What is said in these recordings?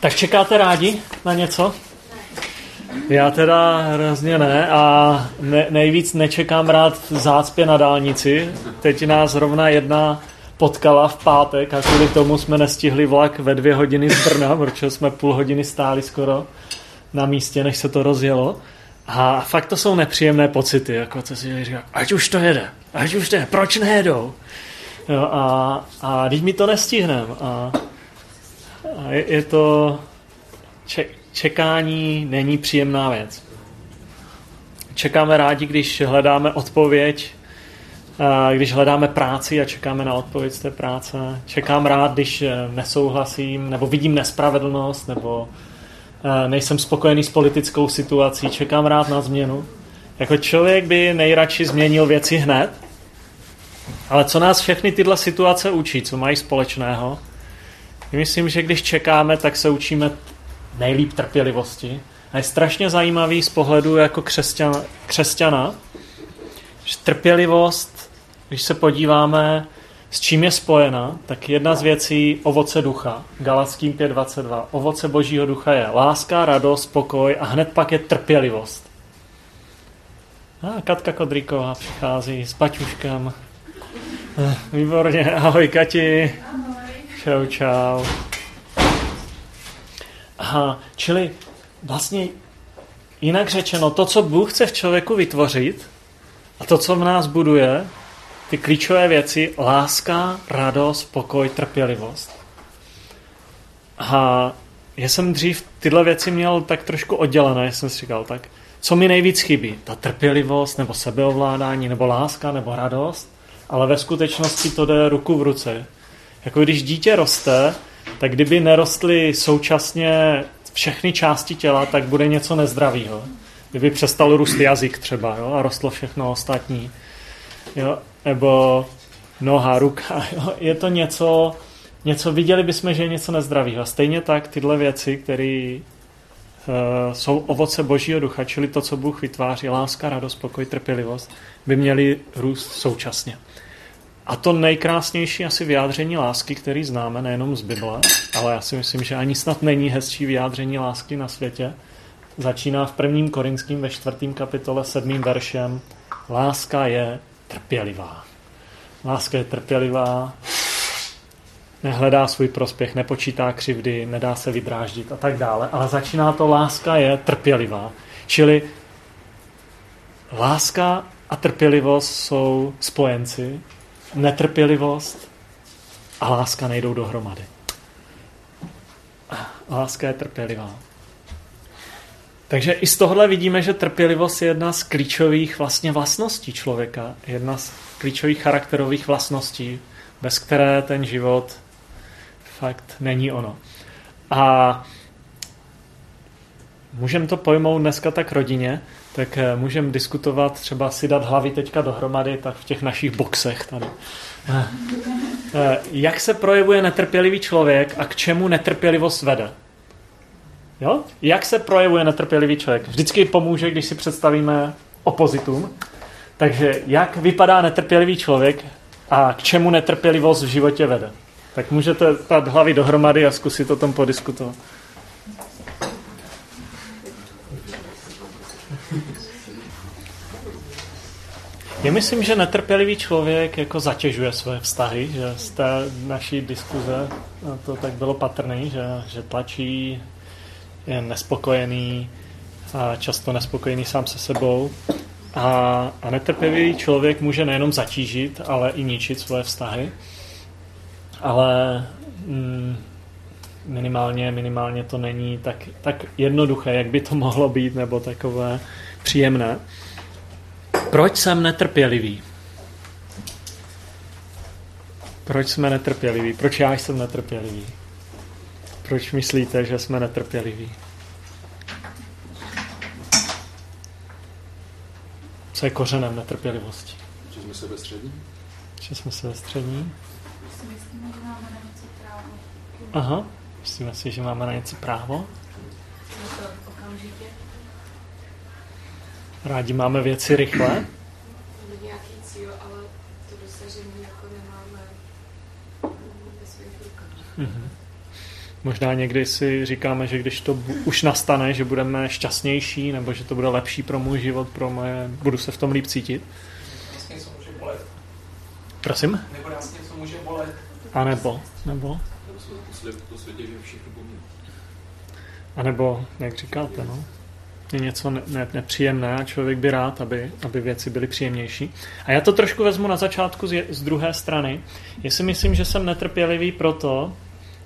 Tak čekáte rádi na něco? Já teda hrozně ne a ne, nejvíc nečekám rád zácpě na dálnici. Teď nás zrovna jedna potkala v pátek a kvůli tomu jsme nestihli vlak ve dvě hodiny z Brna, protože jsme půl hodiny stáli skoro na místě, než se to rozjelo. A fakt to jsou nepříjemné pocity, jako co si říká, ať už to jede, ať už to jede, proč nejedou? Jo, a, a když mi to nestihnem a, je, je to ček, čekání není příjemná věc. Čekáme rádi, když hledáme odpověď, když hledáme práci a čekáme na odpověď z té práce. Čekám rád, když nesouhlasím, nebo vidím nespravedlnost, nebo nejsem spokojený s politickou situací, čekám rád na změnu. Jako člověk by nejradši změnil věci hned, ale co nás všechny tyhle situace učí, co mají společného? Myslím, že když čekáme, tak se učíme nejlíp trpělivosti. A je strašně zajímavý z pohledu jako křesťan, křesťana, že trpělivost, když se podíváme, s čím je spojena, tak jedna z věcí ovoce ducha, Galackým 5.22. Ovoce božího ducha je láska, radost, spokoj a hned pak je trpělivost. A Katka Kodríková přichází s Paťuškem. Eh, výborně, ahoj Kati. Čau, čau. Aha, čili vlastně jinak řečeno, to, co Bůh chce v člověku vytvořit a to, co v nás buduje, ty klíčové věci, láska, radost, pokoj, trpělivost. A já jsem dřív tyhle věci měl tak trošku oddělené, jsem si říkal, tak co mi nejvíc chybí? Ta trpělivost, nebo sebeovládání, nebo láska, nebo radost? Ale ve skutečnosti to jde ruku v ruce. Jako když dítě roste, tak kdyby nerostly současně všechny části těla, tak bude něco nezdravého. Kdyby přestal růst jazyk třeba jo, a rostlo všechno ostatní. Jo, nebo noha, ruka. Jo, je to něco, něco, viděli bychom, že je něco nezdravého. Stejně tak tyhle věci, které uh, jsou ovoce božího ducha, čili to, co Bůh vytváří, láska, radost, pokoj, trpělivost, by měly růst současně. A to nejkrásnější asi vyjádření lásky, který známe nejenom z Bible, ale já si myslím, že ani snad není hezčí vyjádření lásky na světě, začíná v prvním korinským ve čtvrtém kapitole sedmým veršem. Láska je trpělivá. Láska je trpělivá, nehledá svůj prospěch, nepočítá křivdy, nedá se vydráždit a tak dále. Ale začíná to, láska je trpělivá. Čili láska a trpělivost jsou spojenci, netrpělivost a láska nejdou dohromady. Láska je trpělivá. Takže i z tohle vidíme, že trpělivost je jedna z klíčových vlastně vlastností člověka, jedna z klíčových charakterových vlastností, bez které ten život fakt není ono. A můžeme to pojmout dneska tak rodině, tak eh, můžeme diskutovat, třeba si dát hlavy teďka dohromady, tak v těch našich boxech tady. Eh, eh, jak se projevuje netrpělivý člověk a k čemu netrpělivost vede? Jo? Jak se projevuje netrpělivý člověk? Vždycky pomůže, když si představíme opozitum. Takže jak vypadá netrpělivý člověk a k čemu netrpělivost v životě vede? Tak můžete dát hlavy dohromady a zkusit o tom podiskutovat. Já myslím, že netrpělivý člověk jako zatěžuje své vztahy, že z té naší diskuze to tak bylo patrný, že, že tlačí, je nespokojený, a často nespokojený sám se sebou. A, a netrpělivý člověk může nejenom zatížit, ale i ničit svoje vztahy. Ale mm, minimálně, minimálně to není tak, tak jednoduché, jak by to mohlo být, nebo takové příjemné. Proč jsem netrpělivý? Proč jsme netrpěliví? Proč já jsem netrpělivý? Proč myslíte, že jsme netrpěliví? Co je kořenem netrpělivosti? Že jsme sebestřední? Že jsme sebestřední? Aha, myslíme si, že máme na něco právo? Rádi máme věci rychle? Nějaký cíl, ale to dosažení jako nemáme ve svých rukách. Mm-hmm. Možná někdy si říkáme, že když to už nastane, že budeme šťastnější, nebo že to bude lepší pro můj život, pro moje, budu se v tom líp cítit. Něco může bolet. Prosím? Nebo nás něco může bolet. A nebo? Nebo? To světě, že všechno pomíjí. A nebo, jak říkáte, no? Je něco ne, ne, nepříjemné a člověk by rád, aby, aby věci byly příjemnější. A já to trošku vezmu na začátku z, z druhé strany. Já si myslím, že jsem netrpělivý proto,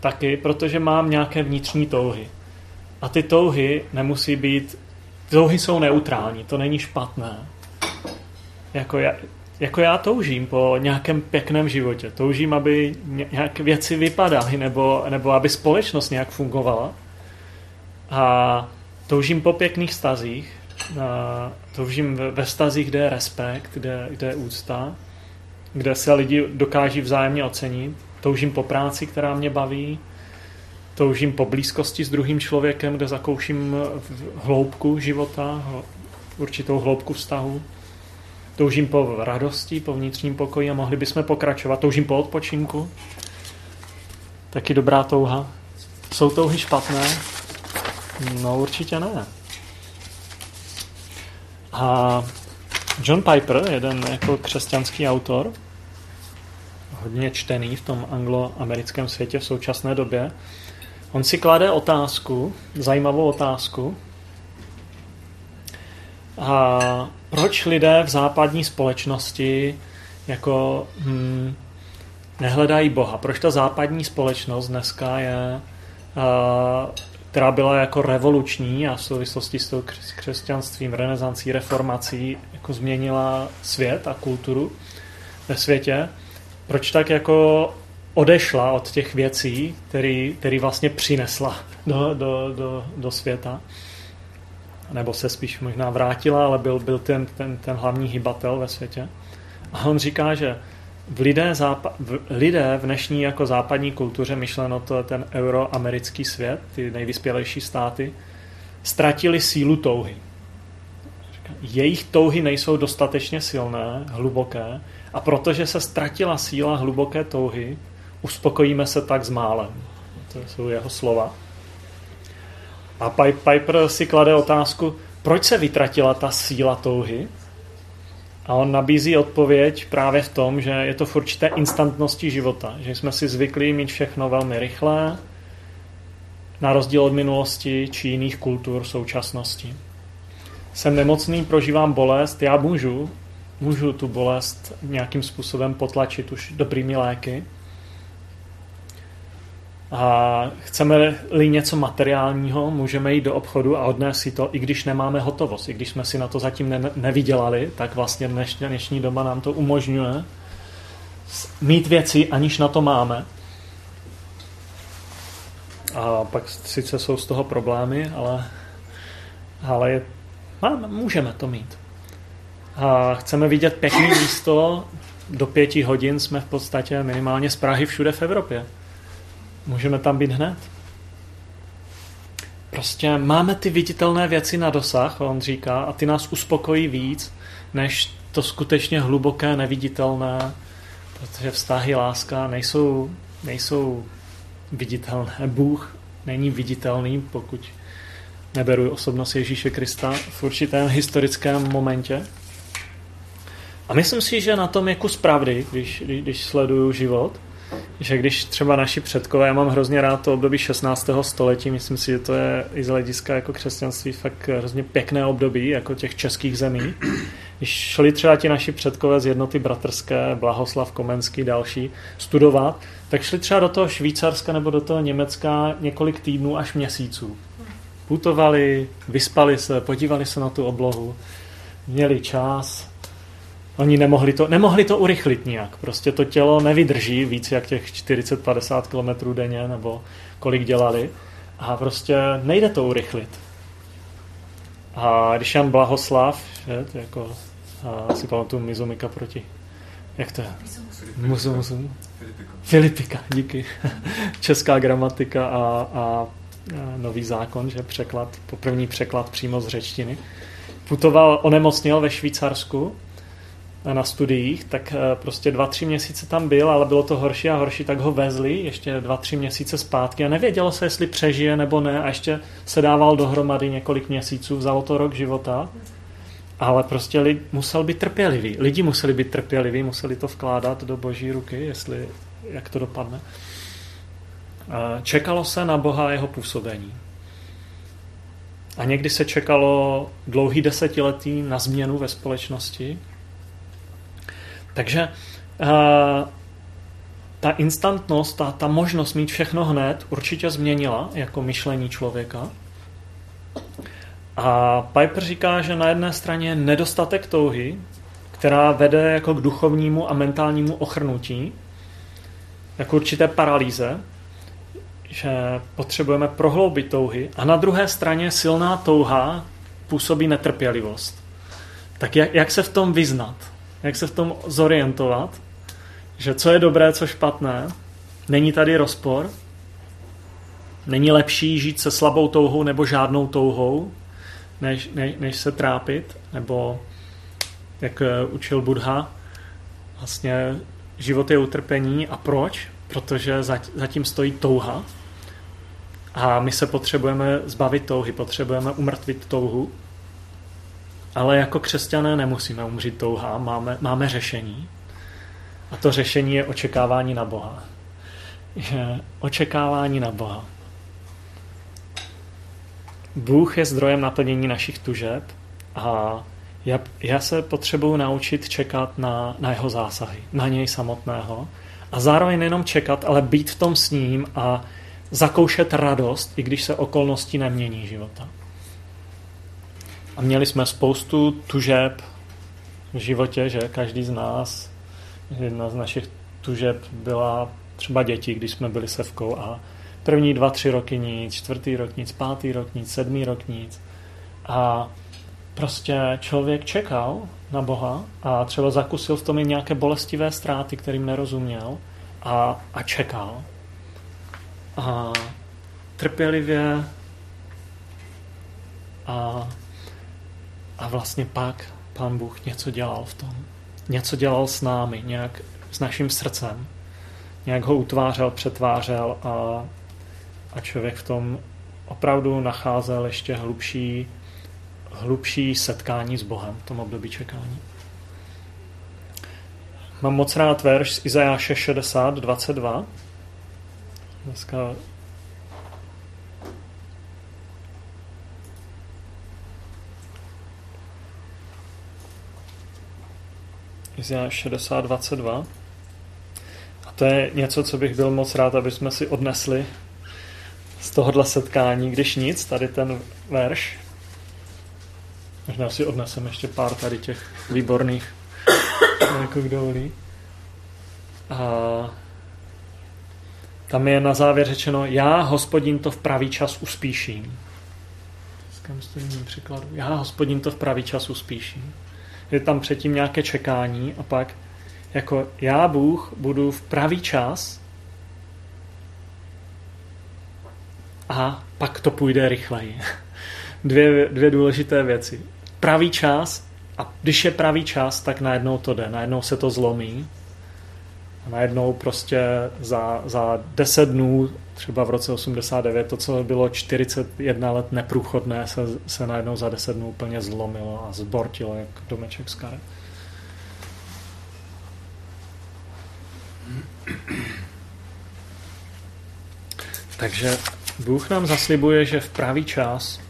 taky, protože mám nějaké vnitřní touhy. A ty touhy nemusí být, touhy jsou neutrální, to není špatné. Jako já, jako já toužím po nějakém pěkném životě. Toužím, aby nějaké věci vypadaly, nebo, nebo aby společnost nějak fungovala. A toužím po pěkných stazích, toužím ve stazích, kde je respekt, kde, kde je úcta, kde se lidi dokáží vzájemně ocenit. Toužím po práci, která mě baví, toužím po blízkosti s druhým člověkem, kde zakouším hloubku života, určitou hloubku vztahu. Toužím po radosti, po vnitřním pokoji a mohli bychom pokračovat. Toužím po odpočinku. Taky dobrá touha. Jsou touhy špatné? No určitě ne. A John Piper, jeden jako křesťanský autor, hodně čtený v tom angloamerickém světě v současné době, on si klade otázku, zajímavou otázku, a proč lidé v západní společnosti jako hm, nehledají Boha? Proč ta západní společnost dneska je, a, která byla jako revoluční a v souvislosti s tou křesťanstvím, renesancí, reformací, jako změnila svět a kulturu ve světě, proč tak jako odešla od těch věcí, který, který vlastně přinesla do, do, do, do světa. Nebo se spíš možná vrátila, ale byl, byl ten, ten, ten hlavní hybatel ve světě. A on říká, že v lidé, zápa- v lidé v dnešní jako západní kultuře, myšleno to je ten euroamerický svět, ty nejvyspělejší státy, ztratili sílu touhy. Jejich touhy nejsou dostatečně silné, hluboké, a protože se ztratila síla hluboké touhy, uspokojíme se tak s málem. To jsou jeho slova. A Piper si klade otázku, proč se vytratila ta síla touhy? A on nabízí odpověď právě v tom, že je to v určité instantnosti života. Že jsme si zvykli mít všechno velmi rychlé, na rozdíl od minulosti či jiných kultur současnosti. Jsem nemocný, prožívám bolest, já můžu, můžu tu bolest nějakým způsobem potlačit už dobrými léky, a chceme-li něco materiálního, můžeme jít do obchodu a odnést si to, i když nemáme hotovost. I když jsme si na to zatím ne- nevydělali, tak vlastně dnešní, dnešní doba nám to umožňuje mít věci, aniž na to máme. A pak sice jsou z toho problémy, ale, ale je, máme, můžeme to mít. A chceme vidět pěkné místo, do pěti hodin jsme v podstatě minimálně z Prahy všude v Evropě. Můžeme tam být hned. Prostě máme ty viditelné věci na dosah, on říká, a ty nás uspokojí víc, než to skutečně hluboké, neviditelné, protože vztahy, láska nejsou, nejsou viditelné. Bůh není viditelný, pokud neberu osobnost Ježíše Krista v určitém historickém momentě. A myslím si, že na tom je kus pravdy, když, když sleduju život – že když třeba naši předkové, já mám hrozně rád to období 16. století, myslím si, že to je i z hlediska jako křesťanství fakt hrozně pěkné období, jako těch českých zemí. Když šli třeba ti naši předkové z jednoty bratrské, Blahoslav Komenský, další, studovat, tak šli třeba do toho Švýcarska nebo do toho Německa několik týdnů až měsíců. Putovali, vyspali se, podívali se na tu oblohu, měli čas, Oni nemohli to, nemohli to urychlit nijak. Prostě to tělo nevydrží víc jak těch 40-50 km denně, nebo kolik dělali. A prostě nejde to urychlit. A když Jan Blahoslav, že, to jako, a si pamatuju Mizumika proti, jak to je? Musu, musu. Filipika. Filipika, díky. Česká gramatika a, a, nový zákon, že překlad, první překlad přímo z řečtiny. Putoval, onemocněl ve Švýcarsku na studiích, tak eh, prostě dva, tři měsíce tam byl, ale bylo to horší a horší, tak ho vezli ještě dva, tři měsíce zpátky a nevědělo se, jestli přežije nebo ne a ještě se dával dohromady několik měsíců, vzalo to rok života, ale prostě lid, musel být trpělivý. Lidi museli být trpěliví, museli to vkládat do boží ruky, jestli, jak to dopadne. Čekalo se na Boha a jeho působení. A někdy se čekalo dlouhý desetiletí na změnu ve společnosti. Takže uh, ta instantnost, ta, ta možnost mít všechno hned určitě změnila jako myšlení člověka. A Piper říká, že na jedné straně je nedostatek touhy, která vede jako k duchovnímu a mentálnímu ochrnutí, jako určité paralýze, že potřebujeme prohloubit touhy a na druhé straně silná touha působí netrpělivost. Tak jak, jak se v tom vyznat? Jak se v tom zorientovat? Že co je dobré, co špatné? Není tady rozpor? Není lepší žít se slabou touhou nebo žádnou touhou, než, než, než se trápit? Nebo jak eh, učil Buddha, vlastně život je utrpení. A proč? Protože zatím stojí touha, a my se potřebujeme zbavit touhy, potřebujeme umrtvit touhu, ale jako křesťané nemusíme umřít touha, máme, máme řešení. A to řešení je očekávání na Boha. Je očekávání na Boha. Bůh je zdrojem naplnění našich tužeb a já, já se potřebuji naučit čekat na, na jeho zásahy, na něj samotného a zároveň nejenom čekat, ale být v tom s ním a zakoušet radost, i když se okolnosti nemění života. A měli jsme spoustu tužeb v životě, že každý z nás, jedna z našich tužeb byla třeba děti, když jsme byli sevkou a první dva, tři roky nic, čtvrtý rok nic, pátý rok nic, sedmý rok nic. A prostě člověk čekal na Boha a třeba zakusil v tom i nějaké bolestivé ztráty, kterým nerozuměl a, a čekal a trpělivě a, a vlastně pak pán Bůh něco dělal v tom. Něco dělal s námi, nějak s naším srdcem. Nějak ho utvářel, přetvářel a, a člověk v tom opravdu nacházel ještě hlubší, hlubší setkání s Bohem v tom období čekání. Mám moc rád verš z Izajáše 60, 22. Dneska Izajáš 60.22. A to je něco, co bych byl moc rád, aby jsme si odnesli z tohohle setkání, když nic, tady ten verš. Možná si odneseme ještě pár tady těch výborných, jako kdo volí. A tam je na závěr řečeno, já, hospodin, to v pravý čas uspíším. Já, hospodin, to v pravý čas uspíším. Je tam předtím nějaké čekání a pak jako já, Bůh, budu v pravý čas a pak to půjde rychleji. Dvě, dvě důležité věci. Pravý čas a když je pravý čas, tak najednou to jde, najednou se to zlomí a najednou prostě za, za 10 dnů, třeba v roce 89, to, co bylo 41 let neprůchodné, se, se najednou za 10 dnů úplně zlomilo a zbortilo, jak domeček z karet. Takže Bůh nám zaslibuje, že v pravý čas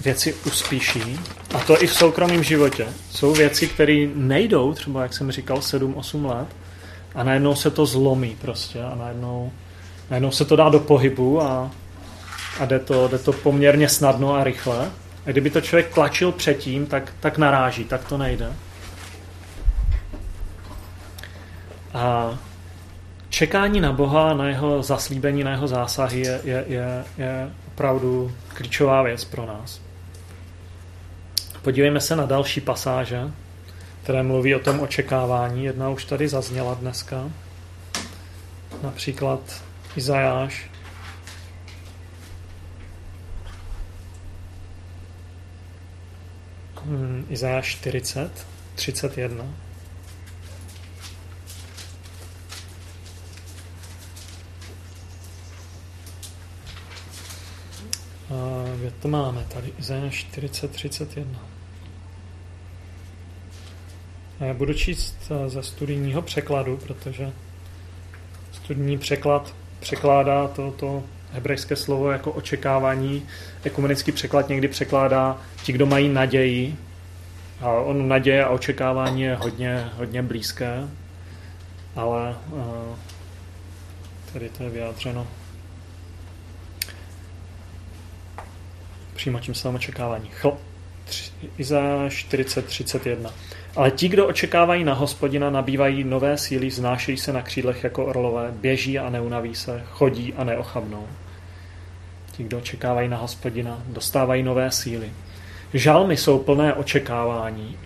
věci uspíší, a to i v soukromém životě. Jsou věci, které nejdou, třeba jak jsem říkal, 7-8 let, a najednou se to zlomí prostě a najednou, najednou se to dá do pohybu a, a jde, to, jde to poměrně snadno a rychle. A kdyby to člověk tlačil předtím, tak, tak naráží, tak to nejde. A čekání na Boha, na jeho zaslíbení, na jeho zásahy je, je, je, je opravdu klíčová věc pro nás. Podívejme se na další pasáže, které mluví o tom očekávání. Jedna už tady zazněla dneska. Například Izajáš. hm, Izajáš 40, 31. kde to máme? Tady Izajáš 40, 31. A já budu číst eh, ze studijního překladu, protože studijní překlad překládá to, to hebrejské slovo jako očekávání. Ekumenický překlad někdy překládá ti, kdo mají naději. A on naděje a očekávání je hodně, hodně blízké, ale uh, tady to je vyjádřeno přímo tím samým očekávání. Chl, Izáš 40.31. Ale ti, kdo očekávají na hospodina, nabývají nové síly, vznášejí se na křídlech jako orlové, běží a neunaví se, chodí a neochabnou. Ti, kdo očekávají na hospodina, dostávají nové síly. Žalmy jsou plné očekávání.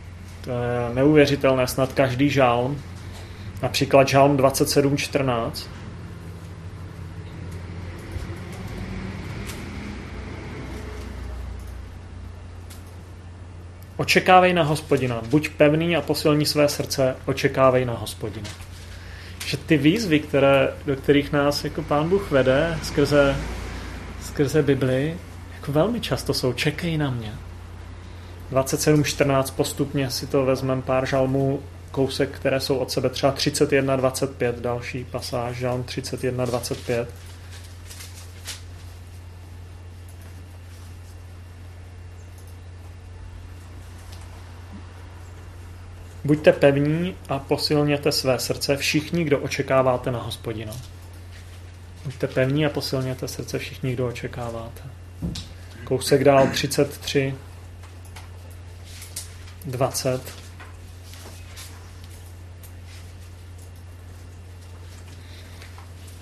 To je neuvěřitelné, snad každý žalm, například žalm 27.14, Očekávej na hospodina, buď pevný a posilní své srdce, očekávej na hospodina. Že ty výzvy, které, do kterých nás jako pán Bůh vede skrze, skrze Bibli, jako velmi často jsou čekej na mě. 27.14 postupně si to vezmeme pár žalmů, kousek, které jsou od sebe třeba 31.25, další pasáž, žalm 31.25. Buďte pevní a posilněte své srdce všichni, kdo očekáváte na hospodina. Buďte pevní a posilněte srdce všichni, kdo očekáváte. Kousek dál 33, 20.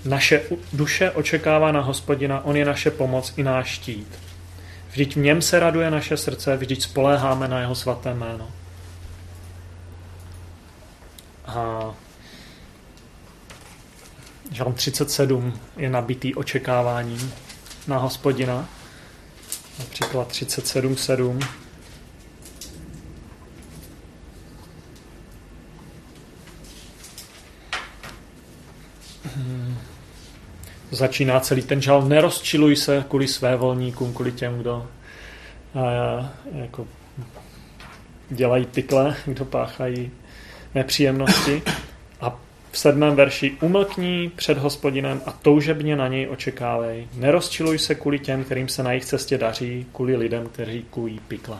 Naše duše očekává na hospodina, on je naše pomoc i náš štít. Vždyť v něm se raduje naše srdce, vždyť spoléháme na jeho svaté jméno. A Žalm 37 je nabitý očekáváním na hospodina. Například 37.7. Hmm. Začíná celý ten žal. Nerozčiluj se kvůli své volníkům, kvůli těm, kdo a, jako dělají pykle, kdo páchají nepříjemnosti. A v sedmém verši umlkní před hospodinem a toužebně na něj očekávej. Nerozčiluj se kvůli těm, kterým se na jejich cestě daří, kvůli lidem, kteří kují pikle.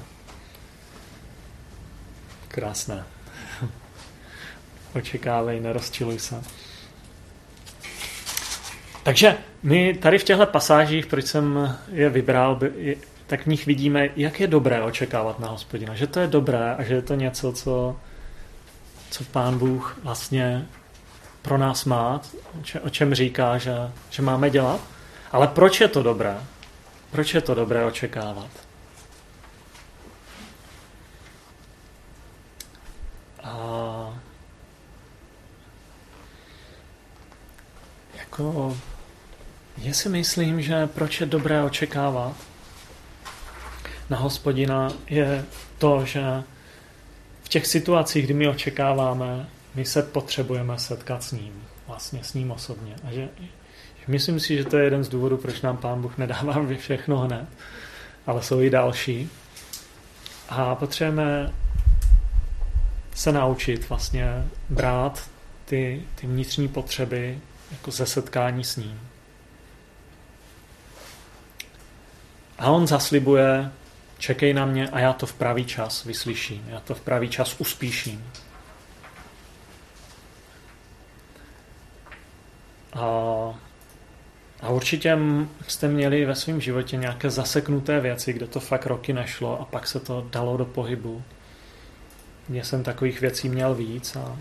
Krásné. Očekávej, nerozčiluj se. Takže my tady v těchto pasážích, proč jsem je vybral, tak v nich vidíme, jak je dobré očekávat na hospodina. Že to je dobré a že je to něco, co co pán Bůh vlastně pro nás má, o čem říká, že, že máme dělat. Ale proč je to dobré? Proč je to dobré očekávat? A jako já si myslím, že proč je dobré očekávat na hospodina je to, že těch situacích, kdy my očekáváme, my se potřebujeme setkat s ním, vlastně s ním osobně. A že, myslím si, že to je jeden z důvodů, proč nám Pán Bůh nedává všechno hned, ale jsou i další. A potřebujeme se naučit vlastně brát ty, ty vnitřní potřeby jako ze setkání s ním. A on zaslibuje čekej na mě a já to v pravý čas vyslyším, já to v pravý čas uspíším. A, a určitě jste měli ve svém životě nějaké zaseknuté věci, kde to fakt roky nešlo a pak se to dalo do pohybu. Já jsem takových věcí měl víc a,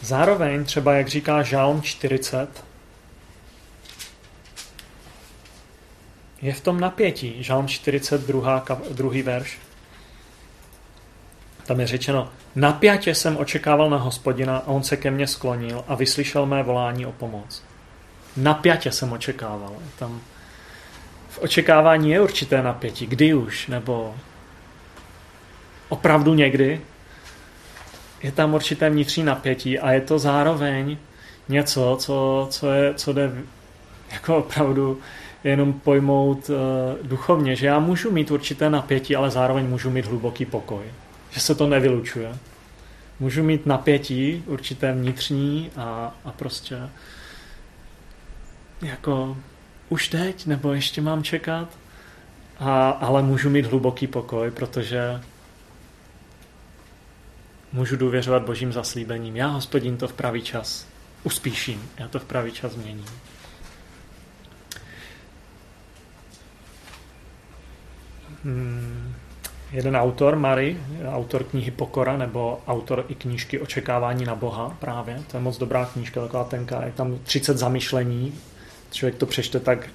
zároveň třeba, jak říká Žálm 40, je v tom napětí. Žalm 42. druhý verš. Tam je řečeno, napjatě jsem očekával na hospodina a on se ke mně sklonil a vyslyšel mé volání o pomoc. Napjatě jsem očekával. Tam v očekávání je určité napětí. Kdy už? Nebo opravdu někdy? Je tam určité vnitřní napětí a je to zároveň něco, co, co, je, co jde jako opravdu jenom pojmout uh, duchovně, že já můžu mít určité napětí, ale zároveň můžu mít hluboký pokoj. Že se to nevylučuje. Můžu mít napětí, určité vnitřní a, a prostě jako už teď, nebo ještě mám čekat, a, ale můžu mít hluboký pokoj, protože můžu důvěřovat božím zaslíbením. Já, hospodin, to v pravý čas uspíším, já to v pravý čas změním. Jeden autor, Mary, autor knihy Pokora, nebo autor i knížky Očekávání na Boha právě, to je moc dobrá knížka, taková tenká, je tam 30 zamyšlení, člověk to přečte tak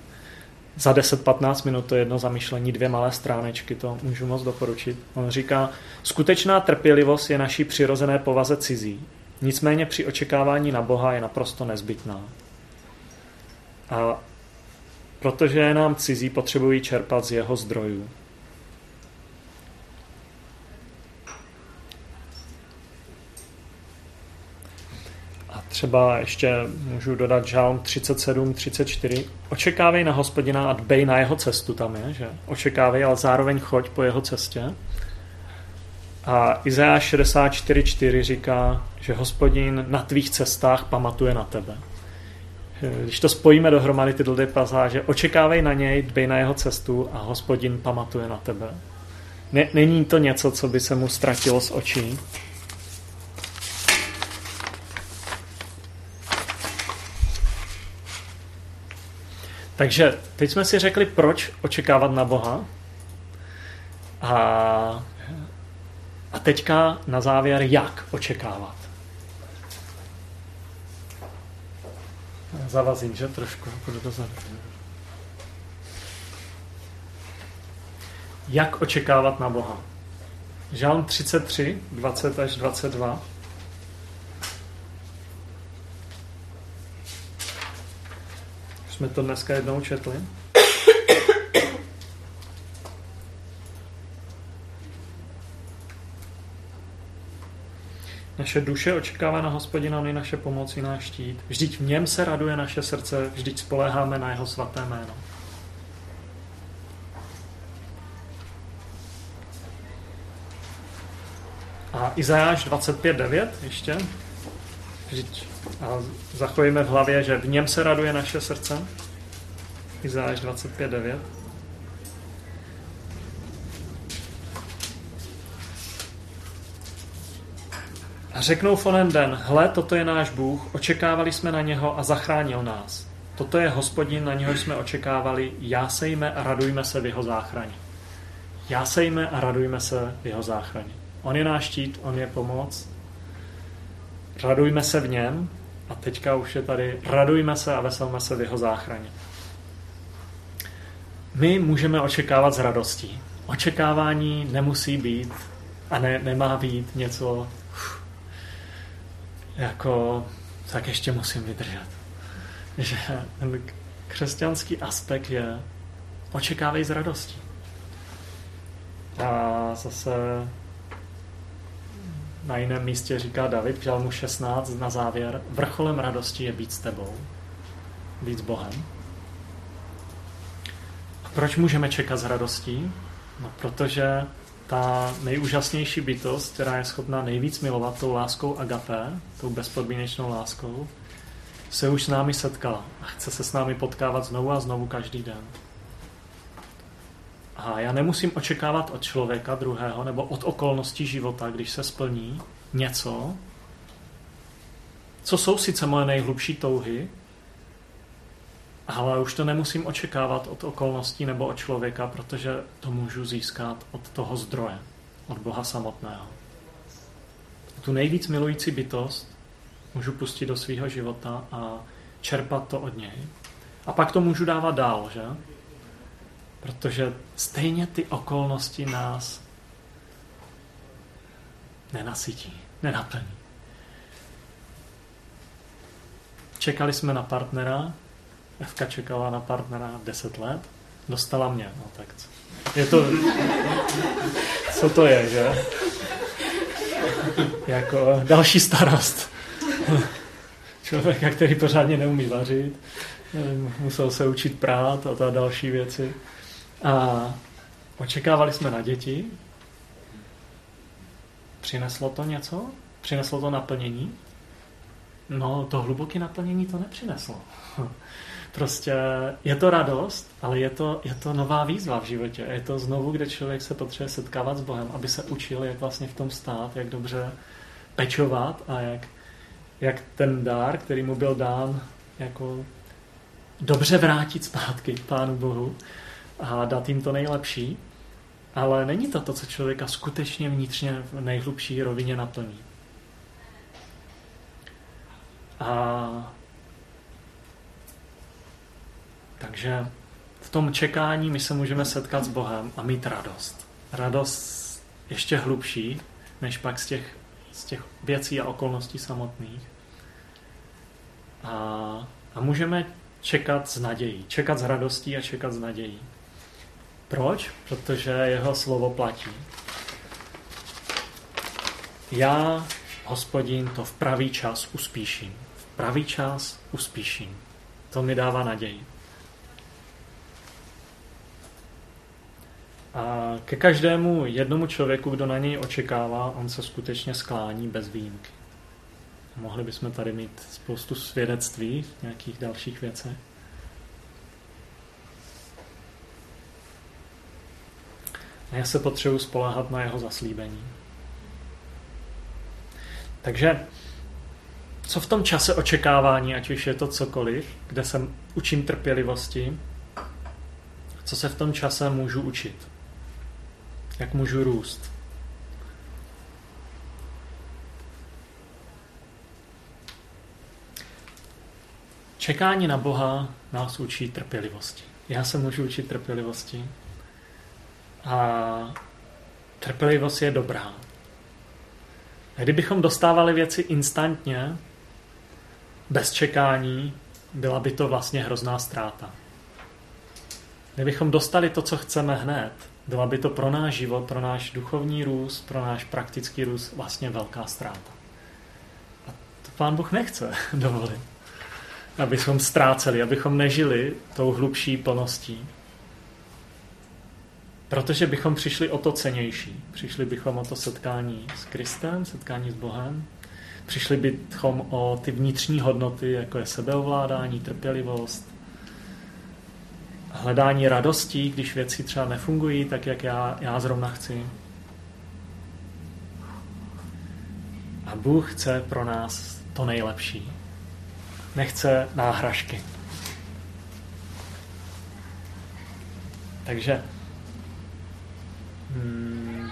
za 10-15 minut to jedno zamyšlení, dvě malé stránečky, to můžu moc doporučit. On říká, skutečná trpělivost je naší přirozené povaze cizí, nicméně při očekávání na Boha je naprosto nezbytná. A protože je nám cizí, potřebují čerpat z jeho zdrojů. Třeba ještě můžu dodat žálm 37, 34. Očekávej na hospodina a dbej na jeho cestu tam je, že? Očekávej, ale zároveň choď po jeho cestě. A Izajáš 64, 4 říká, že hospodin na tvých cestách pamatuje na tebe. Když to spojíme dohromady ty dvě pasáže, očekávej na něj, dbej na jeho cestu a hospodin pamatuje na tebe. Není to něco, co by se mu ztratilo z očí, Takže teď jsme si řekli, proč očekávat na Boha. A, a teďka na závěr, jak očekávat. Zavazím, že trošku, půjdu dozadu. Jak očekávat na Boha? Žálm 33, 20 až 22. jsme to dneska jednou četli. Naše duše očekává na hospodina, on je naše pomoc, náš štít. Vždyť v něm se raduje naše srdce, vždyť spoléháme na jeho svaté jméno. A Izajáš 25.9 ještě. Vždyť a zachovíme v hlavě, že v něm se raduje naše srdce. Izáš 25.9. A řeknou v onen den, hle, toto je náš Bůh, očekávali jsme na něho a zachránil nás. Toto je hospodin, na něho jsme očekávali, jásejme a radujme se v jeho záchraně. Jásejme a radujme se v jeho záchraně. On je náš štít, on je pomoc. Radujme se v něm a teďka už je tady, radujme se a veselme se v jeho záchraně. My můžeme očekávat s radostí. Očekávání nemusí být a ne, nemá být něco jako tak ještě musím vydržet. Že ten křesťanský aspekt je očekávej s radostí. A zase na jiném místě říká David v Žalmu 16 na závěr, vrcholem radosti je být s tebou, být s Bohem. A proč můžeme čekat s radostí? No, protože ta nejúžasnější bytost, která je schopná nejvíc milovat tou láskou agapé, tou bezpodmínečnou láskou, se už s námi setkala a chce se s námi potkávat znovu a znovu každý den. A já nemusím očekávat od člověka druhého nebo od okolností života, když se splní něco, co jsou sice moje nejhlubší touhy, ale už to nemusím očekávat od okolností nebo od člověka, protože to můžu získat od toho zdroje, od Boha samotného. Tu nejvíc milující bytost můžu pustit do svého života a čerpat to od něj. A pak to můžu dávat dál, že? Protože stejně ty okolnosti nás nenasytí, nenaplní. Čekali jsme na partnera, Evka čekala na partnera 10 let Dostala mě, no tak co? Je to... Co to je, že? Jako další starost. Člověka, který pořádně neumí vařit, musel se učit prát a ta další věci. A očekávali jsme na děti. Přineslo to něco? Přineslo to naplnění? No, to hluboké naplnění to nepřineslo. Prostě je to radost, ale je to, je to nová výzva v životě. Je to znovu, kde člověk se potřebuje setkávat s Bohem, aby se učil, jak vlastně v tom stát, jak dobře pečovat a jak, jak ten dár, který mu byl dán, jako dobře vrátit zpátky Pánu Bohu a dát jim to nejlepší. Ale není to to, co člověka skutečně vnitřně v nejhlubší rovině naplní. A takže v tom čekání my se můžeme setkat s Bohem a mít radost. Radost ještě hlubší, než pak z těch, z těch věcí a okolností samotných. A, a můžeme čekat s nadějí. Čekat s radostí a čekat s nadějí. Proč? Protože jeho slovo platí. Já, hospodin, to v pravý čas uspíším. V pravý čas uspíším. To mi dává naději. A ke každému jednomu člověku, kdo na něj očekává, on se skutečně sklání bez výjimky. Mohli bychom tady mít spoustu svědectví v nějakých dalších věcech. A já se potřebuji spoléhat na jeho zaslíbení. Takže co v tom čase očekávání, ať už je to cokoliv, kde se učím trpělivosti, co se v tom čase můžu učit? Jak můžu růst? Čekání na Boha nás učí trpělivosti. Já se můžu učit trpělivosti. A trpělivost je dobrá. Kdybychom dostávali věci instantně, bez čekání, byla by to vlastně hrozná ztráta. Kdybychom dostali to, co chceme hned, byla by to pro náš život, pro náš duchovní růst, pro náš praktický růst vlastně velká ztráta. A to pán Bůh nechce dovolit. Abychom ztráceli, abychom nežili tou hlubší plností. Protože bychom přišli o to cenější. Přišli bychom o to setkání s Kristem, setkání s Bohem. Přišli bychom o ty vnitřní hodnoty, jako je sebeovládání, trpělivost, hledání radostí, když věci třeba nefungují tak, jak já, já zrovna chci. A Bůh chce pro nás to nejlepší. Nechce náhražky. Takže hmm,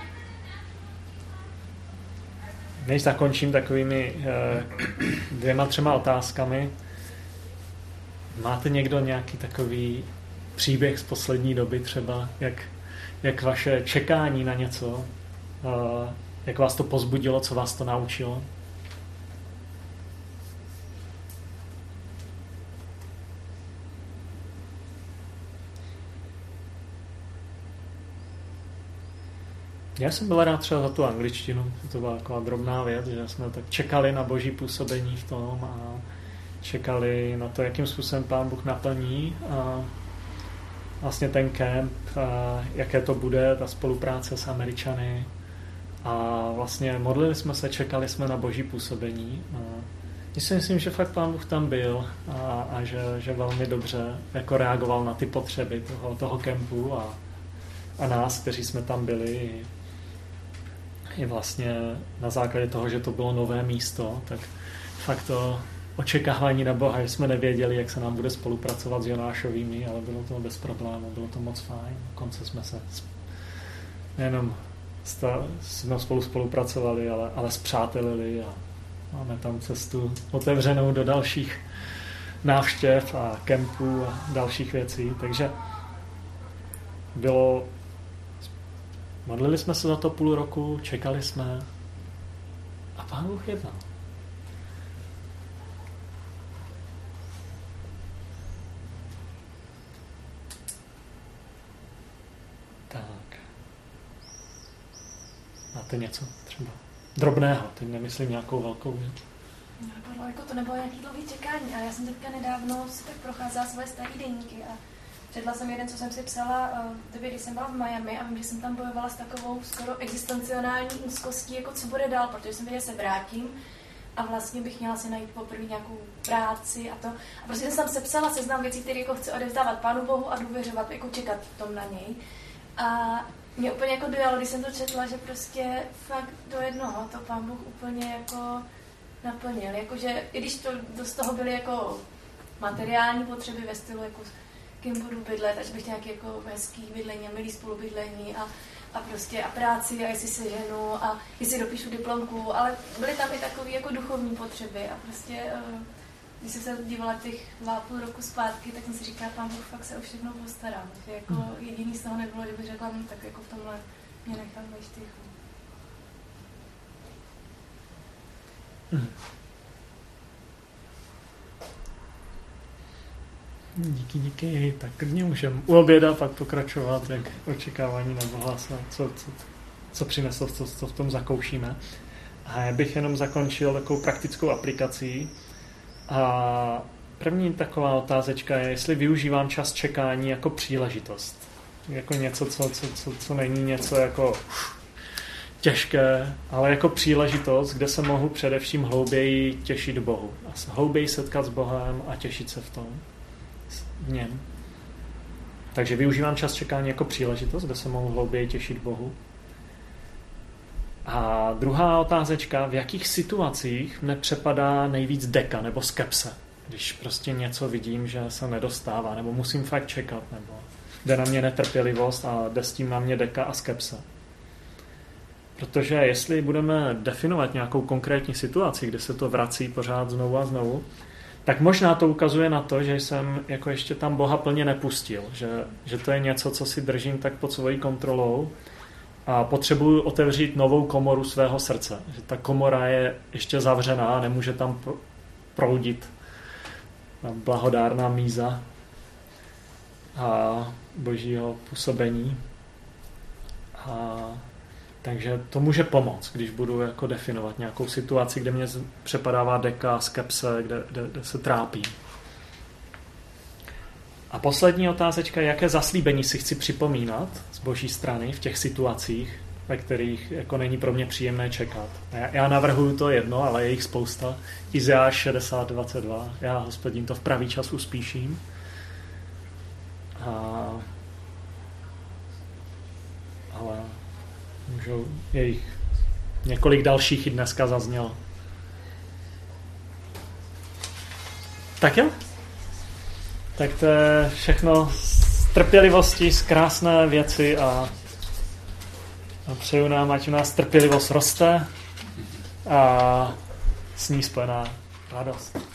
než zakončím takovými eh, dvěma, třema otázkami, máte někdo nějaký takový příběh z poslední doby třeba, jak, jak vaše čekání na něco, eh, jak vás to pozbudilo, co vás to naučilo? Já jsem byl rád třeba za tu angličtinu, to byla taková drobná věc, že jsme tak čekali na boží působení v tom a čekali na to, jakým způsobem pán Bůh naplní a vlastně ten kemp, jaké to bude, ta spolupráce s Američany. A vlastně modlili jsme se, čekali jsme na boží působení. A si myslím, že fakt pán Bůh tam byl a, a že, že velmi dobře jako reagoval na ty potřeby toho, toho kempu a, a nás, kteří jsme tam byli. I vlastně na základě toho, že to bylo nové místo, tak fakt to očekávání na Boha, že jsme nevěděli, jak se nám bude spolupracovat s Jonášovými, ale bylo to bez problémů, bylo to moc fajn. Konce jsme se nejenom jsme spolu spolupracovali, ale, ale zpřátelili a máme tam cestu otevřenou do dalších návštěv a kempů a dalších věcí. Takže bylo Modlili jsme se za to půl roku, čekali jsme a Pán Bůh jednal. Tak. Máte něco třeba drobného, teď nemyslím nějakou velkou věc. No, jako to nebylo nějaký dlouhý čekání, ale já jsem teďka nedávno si tak procházela svoje staré denníky a četla jsem jeden, co jsem si psala době, kdy jsem byla v Miami a vím, že jsem tam bojovala s takovou skoro existenciální úzkostí, jako co bude dál, protože jsem věděla, že se vrátím a vlastně bych měla si najít poprvé nějakou práci a to. A prostě jsem tam sepsala seznam věcí, které jako chci odevzdávat Pánu Bohu a důvěřovat, jako čekat tom na něj. A mě úplně jako dojalo, když jsem to četla, že prostě fakt do jednoho to Pán Bůh úplně jako naplnil. Jakože, i když to z toho byly jako materiální potřeby ve stylu, jako kým budu bydlet, až bych nějaký jako hezký bydlení a milý spolubydlení a, a prostě a práci a jestli se ženu a jestli dopíšu diplomku, ale byly tam i takové jako duchovní potřeby a prostě uh, když jsem se dívala těch dva půl roku zpátky, tak jsem si říkala, pán Bůh fakt se o všechno postará. Že jako jediný z toho nebylo, bych řekla, no, tak jako v tomhle mě nechám ve. Hmm. Díky, díky. Tak klidně můžeme u oběda pak pokračovat, jak očekávání nebo hlasa, co, co, co přineslo, co, co v tom zakoušíme. A já bych jenom zakončil takovou praktickou aplikací. A první taková otázečka je, jestli využívám čas čekání jako příležitost. Jako něco, co, co, co, co není něco jako těžké, ale jako příležitost, kde se mohu především hlouběji těšit Bohu. A hlouběji setkat s Bohem a těšit se v tom, v něm. Takže využívám čas čekání jako příležitost, kde se mohu hlouběji těšit Bohu. A druhá otázečka, v jakých situacích mne přepadá nejvíc deka nebo skepse, když prostě něco vidím, že se nedostává, nebo musím fakt čekat, nebo jde na mě netrpělivost a jde s tím na mě deka a skepse. Protože jestli budeme definovat nějakou konkrétní situaci, kde se to vrací pořád znovu a znovu, tak možná to ukazuje na to, že jsem jako ještě tam Boha plně nepustil, že, že to je něco, co si držím tak pod svojí kontrolou a potřebuju otevřít novou komoru svého srdce. Že ta komora je ještě zavřená, nemůže tam proudit blahodárná míza a božího působení. A takže to může pomoct, když budu jako definovat nějakou situaci, kde mě přepadává deka, skepse, kde, kde, kde se trápí. A poslední otázečka, jaké zaslíbení si chci připomínat z boží strany v těch situacích, ve kterých jako není pro mě příjemné čekat. Já, já navrhuju to jedno, ale je jich spousta. Izeáš 60.22. Já, hospodin, to v pravý čas uspíším. A... Ale můžou, je jich několik dalších i dneska zaznělo. Tak jo? Tak to je všechno z trpělivosti, z krásné věci a, a přeju nám, ať u nás trpělivost roste a s ní spojená radost.